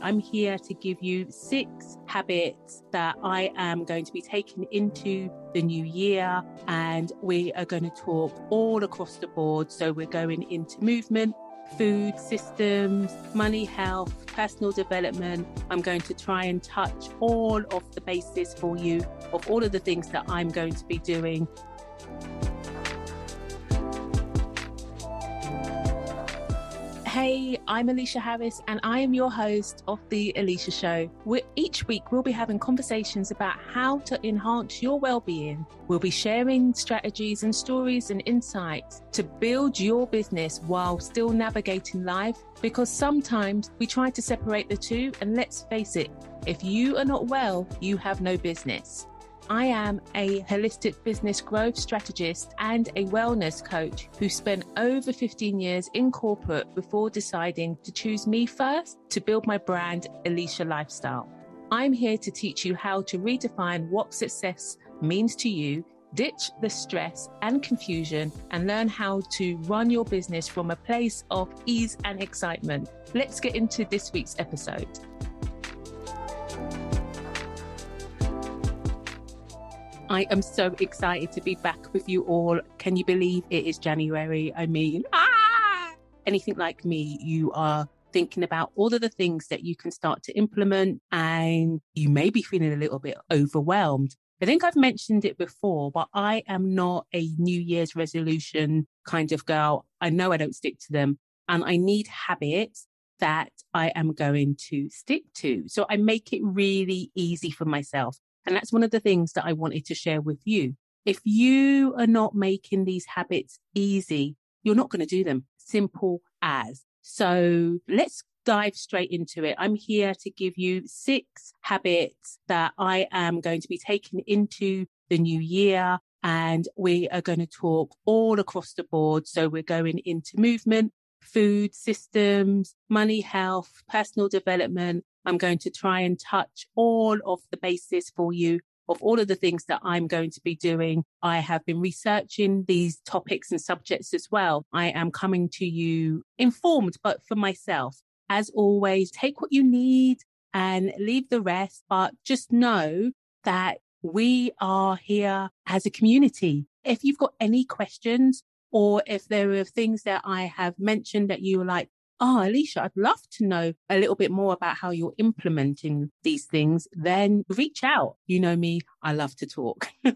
I'm here to give you six habits that I am going to be taking into the new year. And we are going to talk all across the board. So we're going into movement, food systems, money, health, personal development. I'm going to try and touch all of the bases for you of all of the things that I'm going to be doing. Hey, I'm Eleshia Harris, and I am your host of The Eleshia Show. Where each week we'll be having conversations about how to enhance your well being. We'll be sharing strategies and stories and insights to build your business while still navigating life. Because sometimes we try to separate the two, and let's face it, if you are not well, you have no business. I am a holistic business growth strategist and a wellness coach who spent over 15 years in corporate before deciding to choose me first to build my brand, Eleshia Lifestyle. I'm here to teach you how to redefine what success means to you, ditch the stress and confusion, and learn how to run your business from a place of ease and excitement. Let's get into this week's episode. I am so excited to be back with you all. Can you believe it is January? I mean, ah! anything like me, you are thinking about all of the things that you can start to implement and you may be feeling a little bit overwhelmed. I think I've mentioned it before, but I am not a New Year's resolution kind of girl. I know I don't stick to them and I need habits that I am going to stick to. So I make it really easy for myself. And that's one of the things that I wanted to share with you. If you are not making these habits easy, you're not going to do them. Simple as. So let's dive straight into it. I'm here to give you six habits that I am going to be taking into the new year. And we are going to talk all across the board. So we're going into movement, food systems, money, health, personal development, I'm going to try and touch all of the bases for you of all of the things that I'm going to be doing. I have been researching these topics and subjects as well. I am coming to you informed, but for myself. As always, take what you need and leave the rest, but just know that we are here as a community. If you've got any questions or if there are things that I have mentioned that you are like, oh, Eleshia, I'd love to know a little bit more about how you're implementing these things, then reach out. You know me, I love to talk.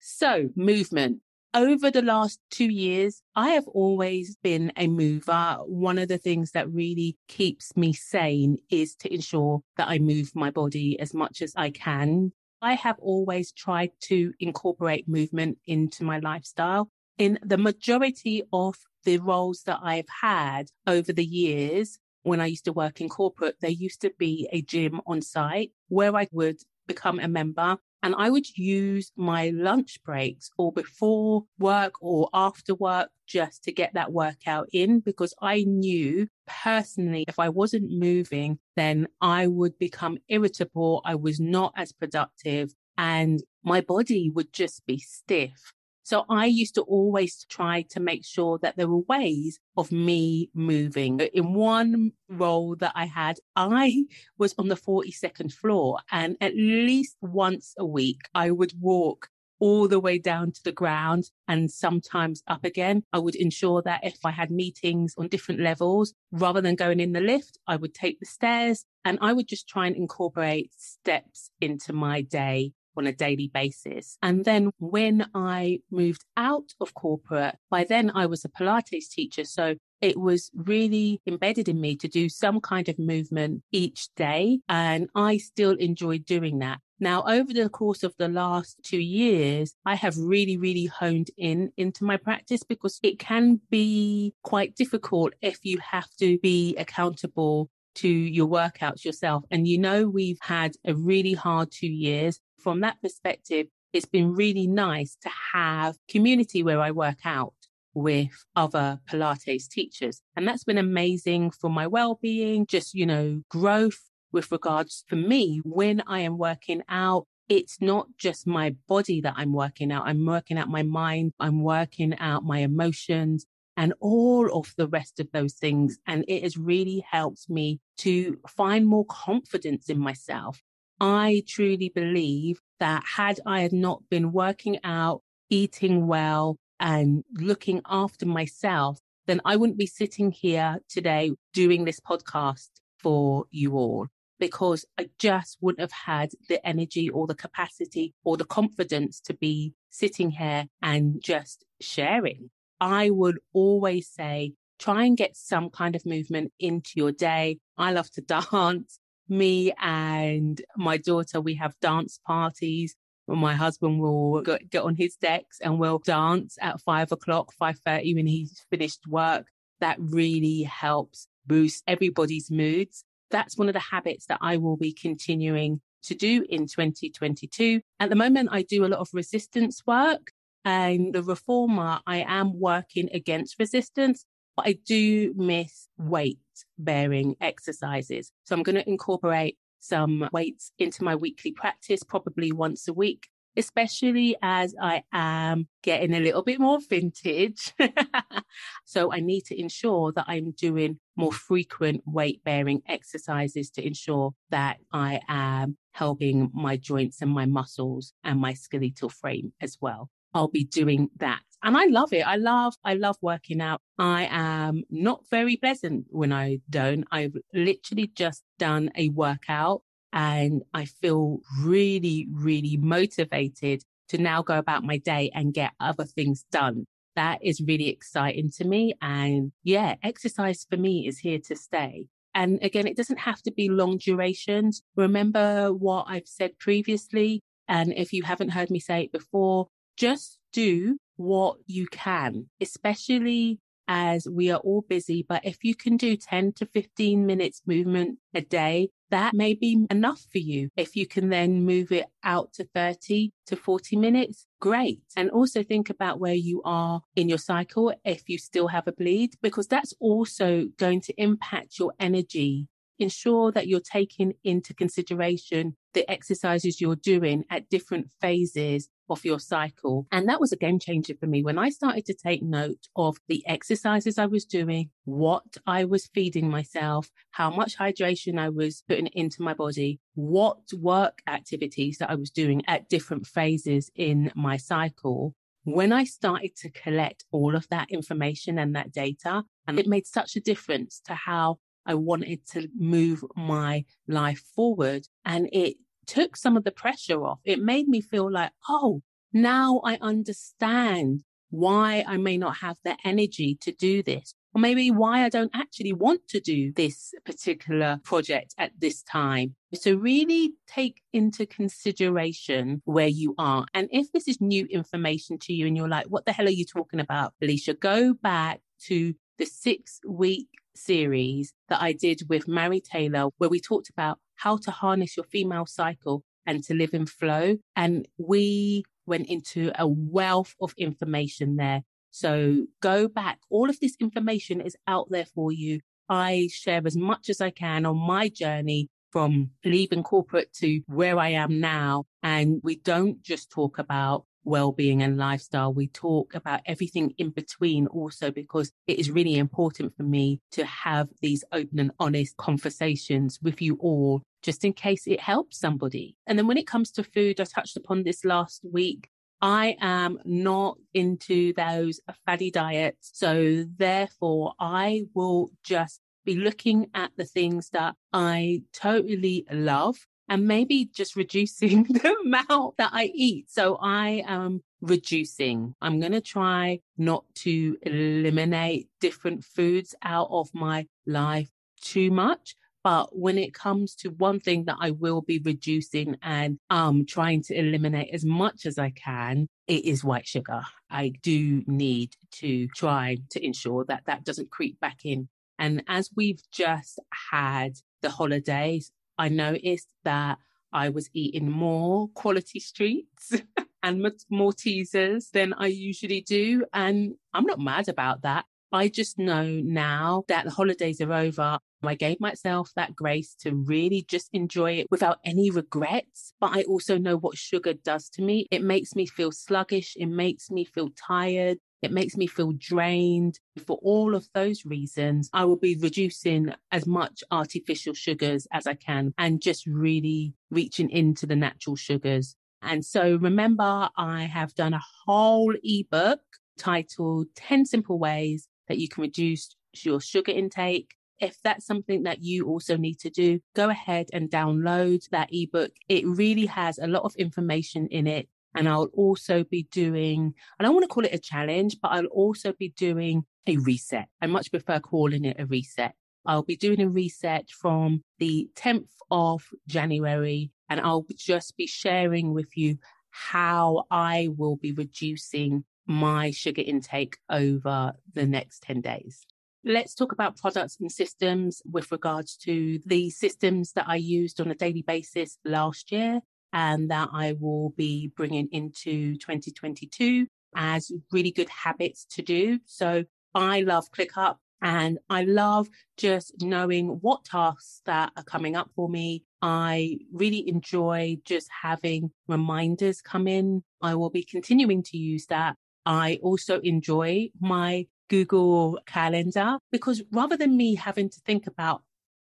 so movement. Over the last two years, I have always been a mover. One of the things that really keeps me sane is to ensure that I move my body as much as I can. I have always tried to incorporate movement into my lifestyle. In the majority of the roles that I've had over the years, when I used to work in corporate, there used to be a gym on site where I would become a member and I would use my lunch breaks or before work or after work just to get that workout in because I knew personally if I wasn't moving, then I would become irritable. I was not as productive and my body would just be stiff. So I used to always try to make sure that there were ways of me moving. In one role that I had, I was on the 42nd floor and at least once a week I would walk all the way down to the ground and sometimes up again. I would ensure that if I had meetings on different levels, rather than going in the lift, I would take the stairs and I would just try and incorporate steps into my day on a daily basis. And then when I moved out of corporate, by then I was a Pilates teacher. So it was really embedded in me to do some kind of movement each day. And I still enjoy doing that. Now, over the course of the last two years, I have really, really honed in into my practice because it can be quite difficult if you have to be accountable to your workouts yourself. And you know, we've had a really hard two years from that perspective, it's been really nice to have community where I work out with other Pilates teachers. And that's been amazing for my well-being, just, you know, growth with regards for me when I am working out. It's not just my body that I'm working out. I'm working out my mind. I'm working out my emotions. And all of the rest of those things. And it has really helped me to find more confidence in myself. I truly believe that had I had not been working out, eating well, and looking after myself, then I wouldn't be sitting here today doing this podcast for you all because I just wouldn't have had the energy or the capacity or the confidence to be sitting here and just sharing. I would always say, try and get some kind of movement into your day. I love to dance. Me and my daughter, we have dance parties. My husband will get on his decks and we'll dance at five o'clock, 5.30 when he's finished work. That really helps boost everybody's moods. That's one of the habits that I will be continuing to do in 2022. At the moment, I do a lot of resistance work and the reformer, I am working against resistance, but I do miss weight bearing exercises. So I'm going to incorporate some weights into my weekly practice, probably once a week especially as I am getting a little bit more vintage. so I need to ensure that I'm doing more frequent weight bearing exercises to ensure that I am helping my joints and my muscles and my skeletal frame as well. I'll be doing that. And I love it. I love, I love working out. I am not very pleasant when I don't. I've literally just done a workout and I feel really, really motivated to now go about my day and get other things done. That is really exciting to me. And yeah, exercise for me is here to stay. And again, it doesn't have to be long durations. Remember what I've said previously. And if you haven't heard me say it before, just do what you can, especially as we are all busy. But if you can do 10 to 15 minutes movement a day, that may be enough for you. If you can then move it out to 30 to 40 minutes, great. And also think about where you are in your cycle if you still have a bleed, because that's also going to impact your energy. Ensure that you're taking into consideration the exercises you're doing at different phases of your cycle. And that was a game changer for me when I started to take note of the exercises I was doing, what I was feeding myself, how much hydration I was putting into my body, what work activities that I was doing at different phases in my cycle. When I started to collect all of that information and that data, and it made such a difference to how I wanted to move my life forward. And it took some of the pressure off. It made me feel like, oh, now I understand why I may not have the energy to do this, or maybe why I don't actually want to do this particular project at this time. So really take into consideration where you are. And if this is new information to you and you're like, what the hell are you talking about, Eleshia? Go back to the six week series that I did with Mary Taylor, where we talked about how to harness your female cycle and to live in flow. And we went into a wealth of information there. So go back. All of this information is out there for you. I share as much as I can on my journey from leaving corporate to where I am now. And we don't just talk about well-being and lifestyle. We talk about everything in between also because it is really important for me to have these open and honest conversations with you all just in case it helps somebody. And then when it comes to food, I touched upon this last week. I am not into those fatty diets. So therefore I will just be looking at the things that I totally love and maybe just reducing the amount that I eat. So I am reducing. I'm going to try not to eliminate different foods out of my life too much. But when it comes to one thing that I will be reducing and um trying to eliminate as much as I can, it is white sugar. I do need to try to ensure that that doesn't creep back in. And as we've just had the holidays, I noticed that I was eating more quality streets and more teasers than I usually do. And I'm not mad about that. I just know now that the holidays are over. I gave myself that grace to really just enjoy it without any regrets. But I also know what sugar does to me. It makes me feel sluggish. It makes me feel tired. It makes me feel drained. For all of those reasons, I will be reducing as much artificial sugars as I can and just really reaching into the natural sugars. And so remember, I have done a whole ebook titled 10 Simple Ways that you can reduce your sugar intake. If that's something that you also need to do, go ahead and download that ebook. It really has a lot of information in it and I'll also be doing, I don't want to call it a challenge, but I'll also be doing a reset. I much prefer calling it a reset. I'll be doing a reset from the 10th of January and I'll just be sharing with you how I will be reducing my sugar intake over the next 10 days. Let's talk about products and systems with regards to the systems that I used on a daily basis last year and that I will be bringing into 2022 as really good habits to do. So I love ClickUp and I love just knowing what tasks that are coming up for me. I really enjoy just having reminders come in. I will be continuing to use that. I also enjoy my Google Calendar because rather than me having to think about,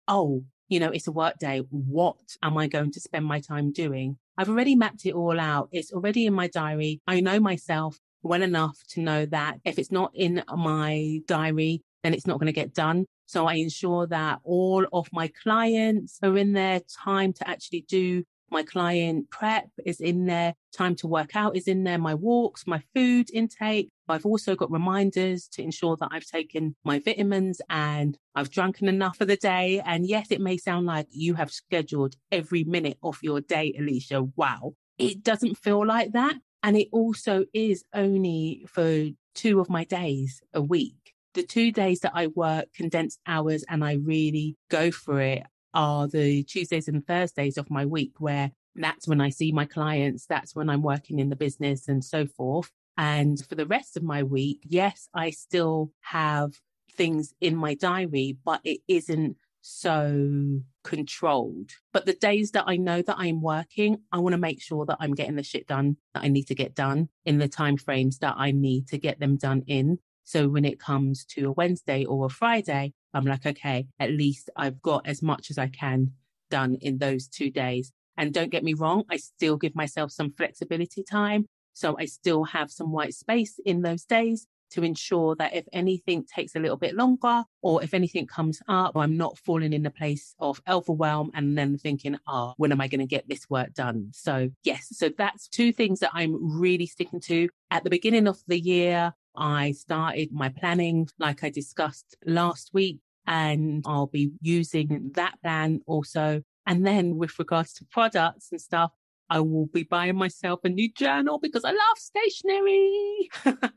oh, you know, it's a work day. What am I going to spend my time doing? I've already mapped it all out. It's already in my diary. I know myself well enough to know that if it's not in my diary, then it's not going to get done. So I ensure that all of my clients are in there, time to actually do my client prep is in there, time to work out is in there, my walks, my food intake. I've also got reminders to ensure that I've taken my vitamins and I've drunken enough for the day. And yes, it may sound like you have scheduled every minute of your day, Eleshia. Wow. It doesn't feel like that. And it also is only for two of my days a week. The two days that I work condensed hours and I really go for it are the Tuesdays and Thursdays of my week where that's when I see my clients. That's when I'm working in the business and so forth. And for the rest of my week, yes, I still have things in my diary, but it isn't so controlled. But the days that I know that I'm working, I want to make sure that I'm getting the shit done that I need to get done in the time frames that I need to get them done in. So when it comes to a Wednesday or a Friday, I'm like, okay, at least I've got as much as I can done in those two days. And don't get me wrong, I still give myself some flexibility time. So I still have some white space in those days to ensure that if anything takes a little bit longer or if anything comes up, I'm not falling in the place of overwhelm and then thinking, oh, when am I going to get this work done? So yes, so that's two things that I'm really sticking to. At the beginning of the year, I started my planning like I discussed last week and I'll be using that plan also. And then with regards to products and stuff, I will be buying myself a new journal because I love stationery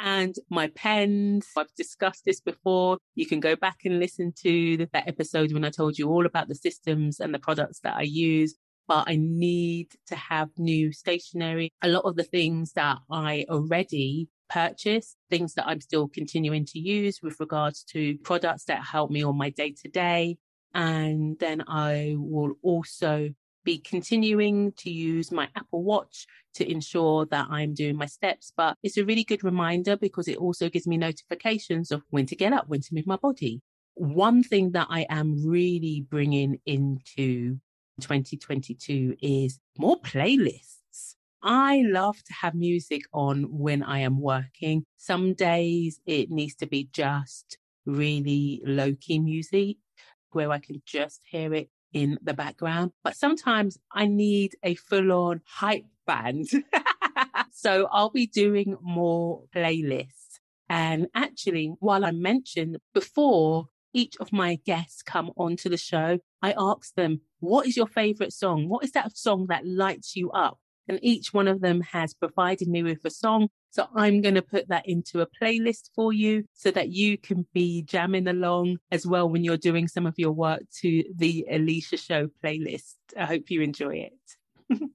and my pens. I've discussed this before. You can go back and listen to that episode when I told you all about the systems and the products that I use. But I need to have new stationery. A lot of the things that I already purchase, things that I'm still continuing to use with regards to products that help me on my day to day. And then I will also be continuing to use my Apple Watch to ensure that I'm doing my steps. But it's a really good reminder because it also gives me notifications of when to get up, when to move my body. One thing that I am really bringing into 2022 is more playlists. I love to have music on when I am working. Some days it needs to be just really low key music where I can just hear it in the background. But sometimes I need a full on hype band. so I'll be doing more playlists. And actually, while I mentioned before each of my guests come onto the show, I ask them, what is your favorite song? What is that song that lights you up? And each one of them has provided me with a song. So I'm going to put that into a playlist for you so that you can be jamming along as well when you're doing some of your work to the Eleshia Show playlist. I hope you enjoy it.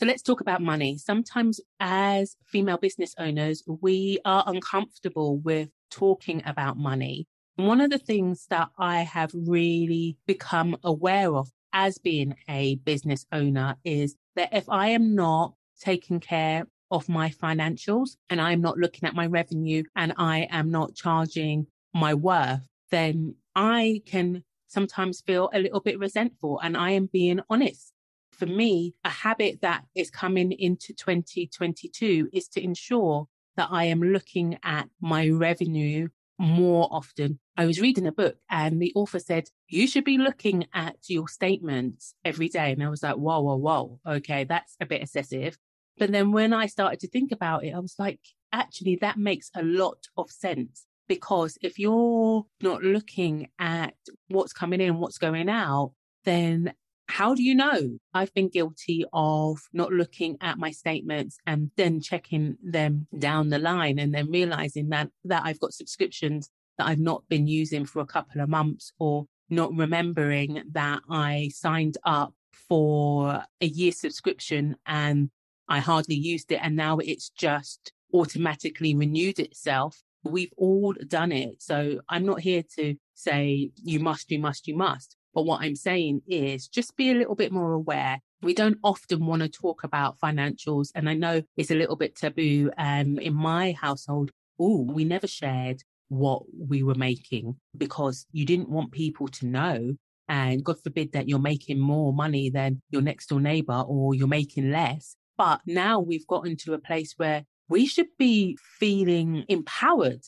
So let's talk about money. Sometimes as female business owners, we are uncomfortable with talking about money. one of the things that I have really become aware of as being a business owner is that if I am not taking care of my financials and I'm not looking at my revenue and I am not charging my worth, then I can sometimes feel a little bit resentful and I am being honest. For me, a habit that is coming into 2022 is to ensure that I am looking at my revenue more often. I was reading a book and the author said, you should be looking at your statements every day. And I was like, whoa, whoa, whoa. Okay, that's a bit excessive. But then when I started to think about it, I was like, actually, that makes a lot of sense. Because if you're not looking at what's coming in, what's going out, then how do you know? I've been guilty of not looking at my statements and then checking them down the line and then realizing that, that I've got subscriptions that I've not been using for a couple of months or not remembering that I signed up for a year subscription and I hardly used it. And now it's just automatically renewed itself. We've all done it. So I'm not here to say you must, you must, you must. But what I'm saying is just be a little bit more aware. We don't often want to talk about financials. And I know it's a little bit taboo. And in my household, oh, we never shared what we were making because you didn't want people to know. And God forbid that you're making more money than your next door neighbor or you're making less. But now we've gotten to a place where we should be feeling empowered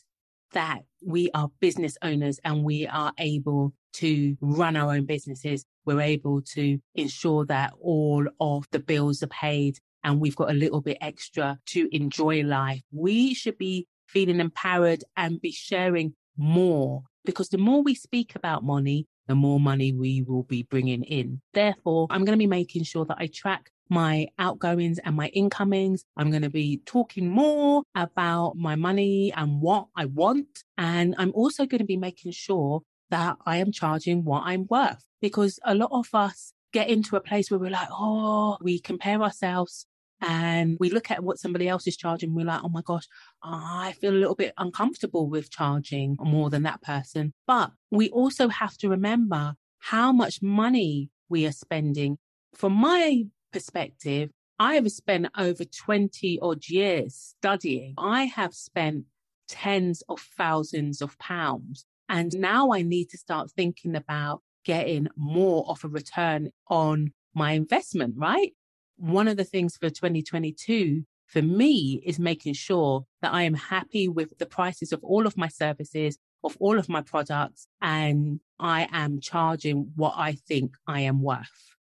that we are business owners and we are able to run our own businesses. We're able to ensure that all of the bills are paid and we've got a little bit extra to enjoy life. We should be feeling empowered and be sharing more because the more we speak about money, the more money we will be bringing in. Therefore, I'm going to be making sure that I track my outgoings and my incomings. I'm going to be talking more about my money and what I want. And I'm also going to be making sure that I am charging what I'm worth because a lot of us get into a place where we're like, oh, we compare ourselves and we look at what somebody else is charging. We're like, oh my gosh, I feel a little bit uncomfortable with charging more than that person. But we also have to remember how much money we are spending. From my perspective, I have spent over 20 odd years studying. I have spent tens of thousands of pounds and now I need to start thinking about getting more of a return on my investment, right? One of the things for 2022 for me is making sure that I am happy with the prices of all of my services, of all of my products, and I am charging what I think I am worth.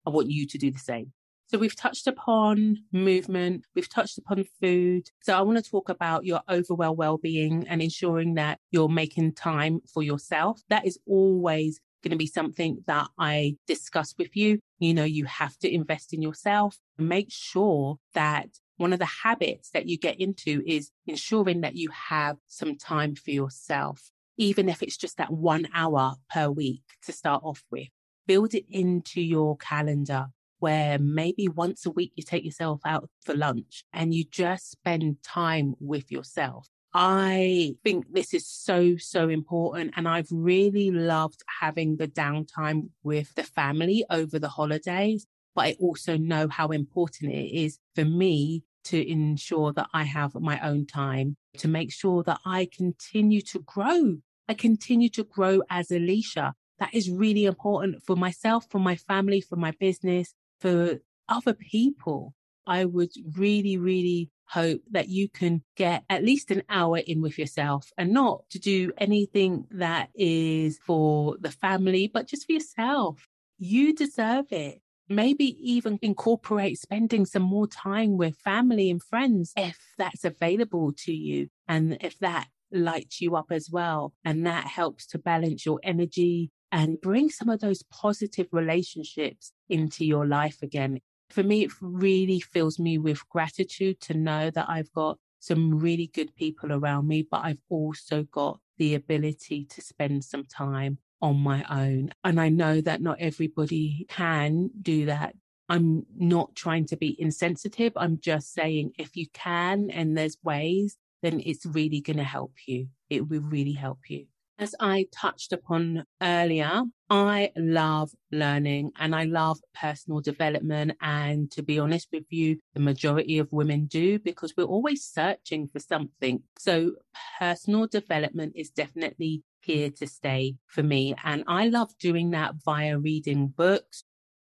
I want you to do the same. So we've touched upon movement, we've touched upon food. So I want to talk about your overall well-being and ensuring that you're making time for yourself. That is always going to be something that I discuss with you. You know, you have to invest in yourself make sure that one of the habits that you get into is ensuring that you have some time for yourself, even if it's just that one hour per week to start off with. Build it into your calendar where maybe once a week you take yourself out for lunch and you just spend time with yourself. I think this is so, so important. And I've really loved having the downtime with the family over the holidays. But I also know how important it is for me to ensure that I have my own time to make sure that I continue to grow. I continue to grow as Eleshia. That is really important for myself, for my family, for my business, for other people. I would really, really hope that you can get at least an hour in with yourself and not to do anything that is for the family, but just for yourself. You deserve it. Maybe even incorporate spending some more time with family and friends if that's available to you and if that lights you up as well. And that helps to balance your energy and bring some of those positive relationships into your life again. For me, it really fills me with gratitude to know that I've got some really good people around me, but I've also got the ability to spend some time on my own. And I know that not everybody can do that. I'm not trying to be insensitive. I'm just saying if you can and there's ways, then it's really going to help you. It will really help you. As I touched upon earlier, I love learning and I love personal development. And to be honest with you, the majority of women do because we're always searching for something. So personal development is definitely here to stay for me. And I love doing that via reading books.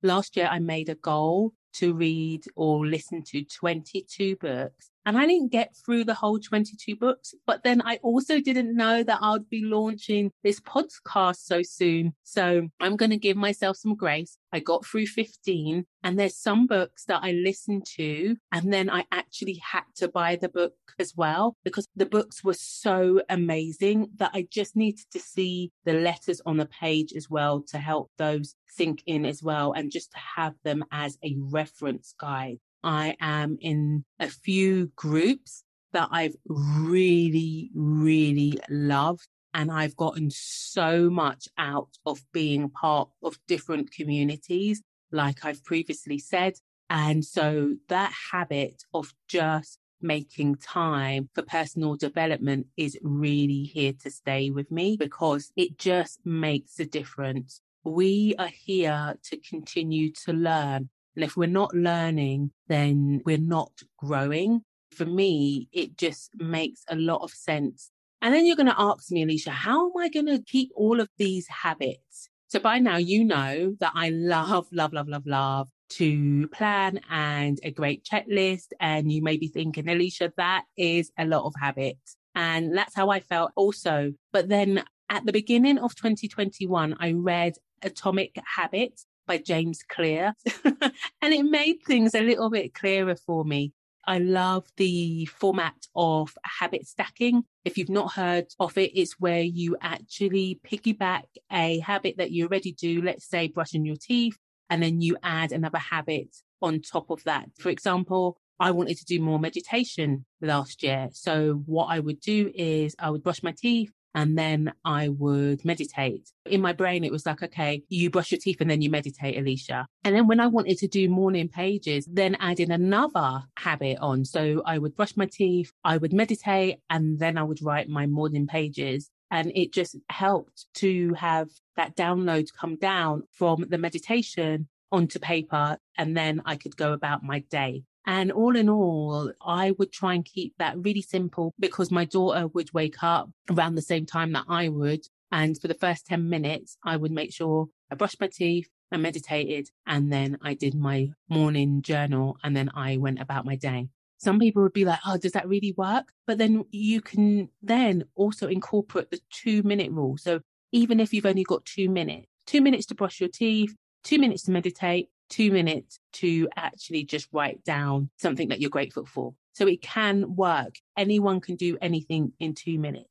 Last year, I made a goal to read or listen to 22 books. And I didn't get through the whole 22 books, but then I also didn't know that I'd be launching this podcast so soon. So I'm going to give myself some grace. I got through 15 and there's some books that I listened to and then I actually had to buy the book as well because the books were so amazing that I just needed to see the letters on the page as well to help those sink in as well and just to have them as a reference guide. I am in a few groups that I've really, really loved. And I've gotten so much out of being part of different communities, like I've previously said. And so that habit of just making time for personal development is really here to stay with me because it just makes a difference. We are here to continue to learn and if we're not learning, then we're not growing. For me, it just makes a lot of sense. And then you're going to ask me, Eleshia, how am I going to keep all of these habits? So by now, you know that I love, love, love, love, love to plan and a great checklist. And you may be thinking, Eleshia, that is a lot of habits. And that's how I felt also. But then at the beginning of 2021, I read Atomic Habits by James Clear. and it made things a little bit clearer for me. I love the format of habit stacking. If you've not heard of it, it's where you actually piggyback a habit that you already do, let's say brushing your teeth, and then you add another habit on top of that. For example, I wanted to do more meditation last year. So what I would do is I would brush my teeth and then I would meditate. In my brain, it was like, okay, you brush your teeth and then you meditate, Eleshia. And then when I wanted to do morning pages, then adding another habit on. So I would brush my teeth, I would meditate, and then I would write my morning pages. And it just helped to have that download come down from the meditation onto paper. And then I could go about my day. And all in all, I would try and keep that really simple because my daughter would wake up around the same time that I would. And for the first 10 minutes, I would make sure I brushed my teeth, I meditated, and then I did my morning journal, and then I went about my day. Some people would be like, oh, does that really work? But then you can then also incorporate the two minute rule. So even if you've only got two minutes, two minutes to brush your teeth, two minutes to meditate, two minutes to actually just write down something that you're grateful for. So it can work. Anyone can do anything in two minutes.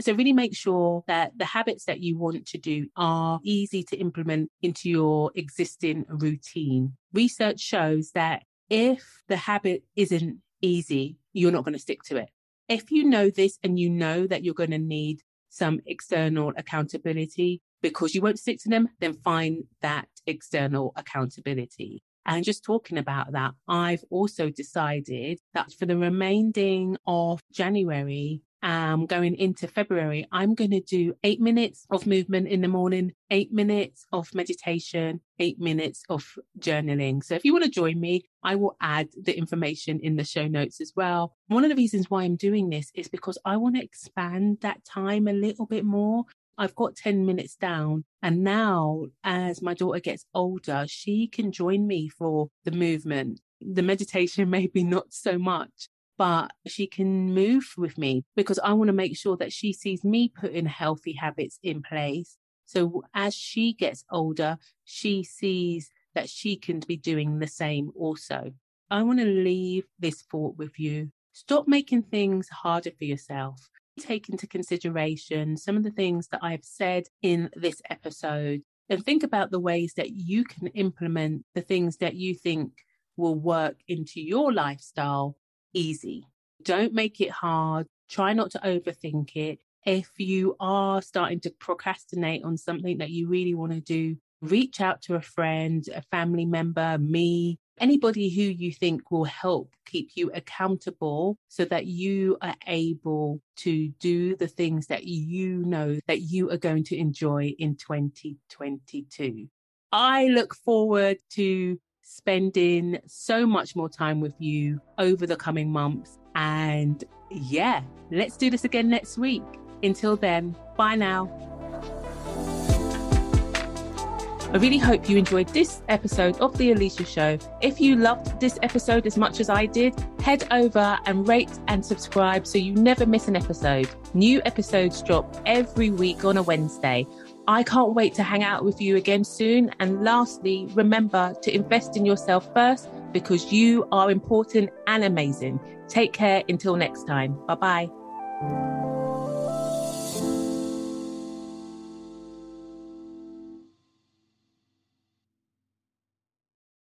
So really make sure that the habits that you want to do are easy to implement into your existing routine. Research shows that if the habit isn't easy, you're not going to stick to it. If you know this and you know that you're going to need some external accountability because you won't stick to them, then find that external accountability. And just talking about that, I've also decided that for the remaining of January, um, going into February, I'm going to do eight minutes of movement in the morning, eight minutes of meditation, eight minutes of journaling. So if you want to join me, I will add the information in the show notes as well. One of the reasons why I'm doing this is because I want to expand that time a little bit more. I've got 10 minutes down. And now, as my daughter gets older, she can join me for the movement. The meditation, maybe not so much, but she can move with me because I want to make sure that she sees me putting healthy habits in place. So as she gets older, she sees that she can be doing the same also. I want to leave this thought with you. Stop making things harder for yourself take into consideration some of the things that I've said in this episode and think about the ways that you can implement the things that you think will work into your lifestyle easy. Don't make it hard. Try not to overthink it. If you are starting to procrastinate on something that you really want to do, reach out to a friend, a family member, me, anybody who you think will help keep you accountable so that you are able to do the things that you know that you are going to enjoy in 2022. I look forward to spending so much more time with you over the coming months. And yeah, let's do this again next week. Until then, bye now. I really hope you enjoyed this episode of The Eleshia Show. If you loved this episode as much as I did, head over and rate and subscribe so you never miss an episode. New episodes drop every week on a Wednesday. I can't wait to hang out with you again soon. And lastly, remember to invest in yourself first because you are important and amazing. Take care until next time. Bye bye.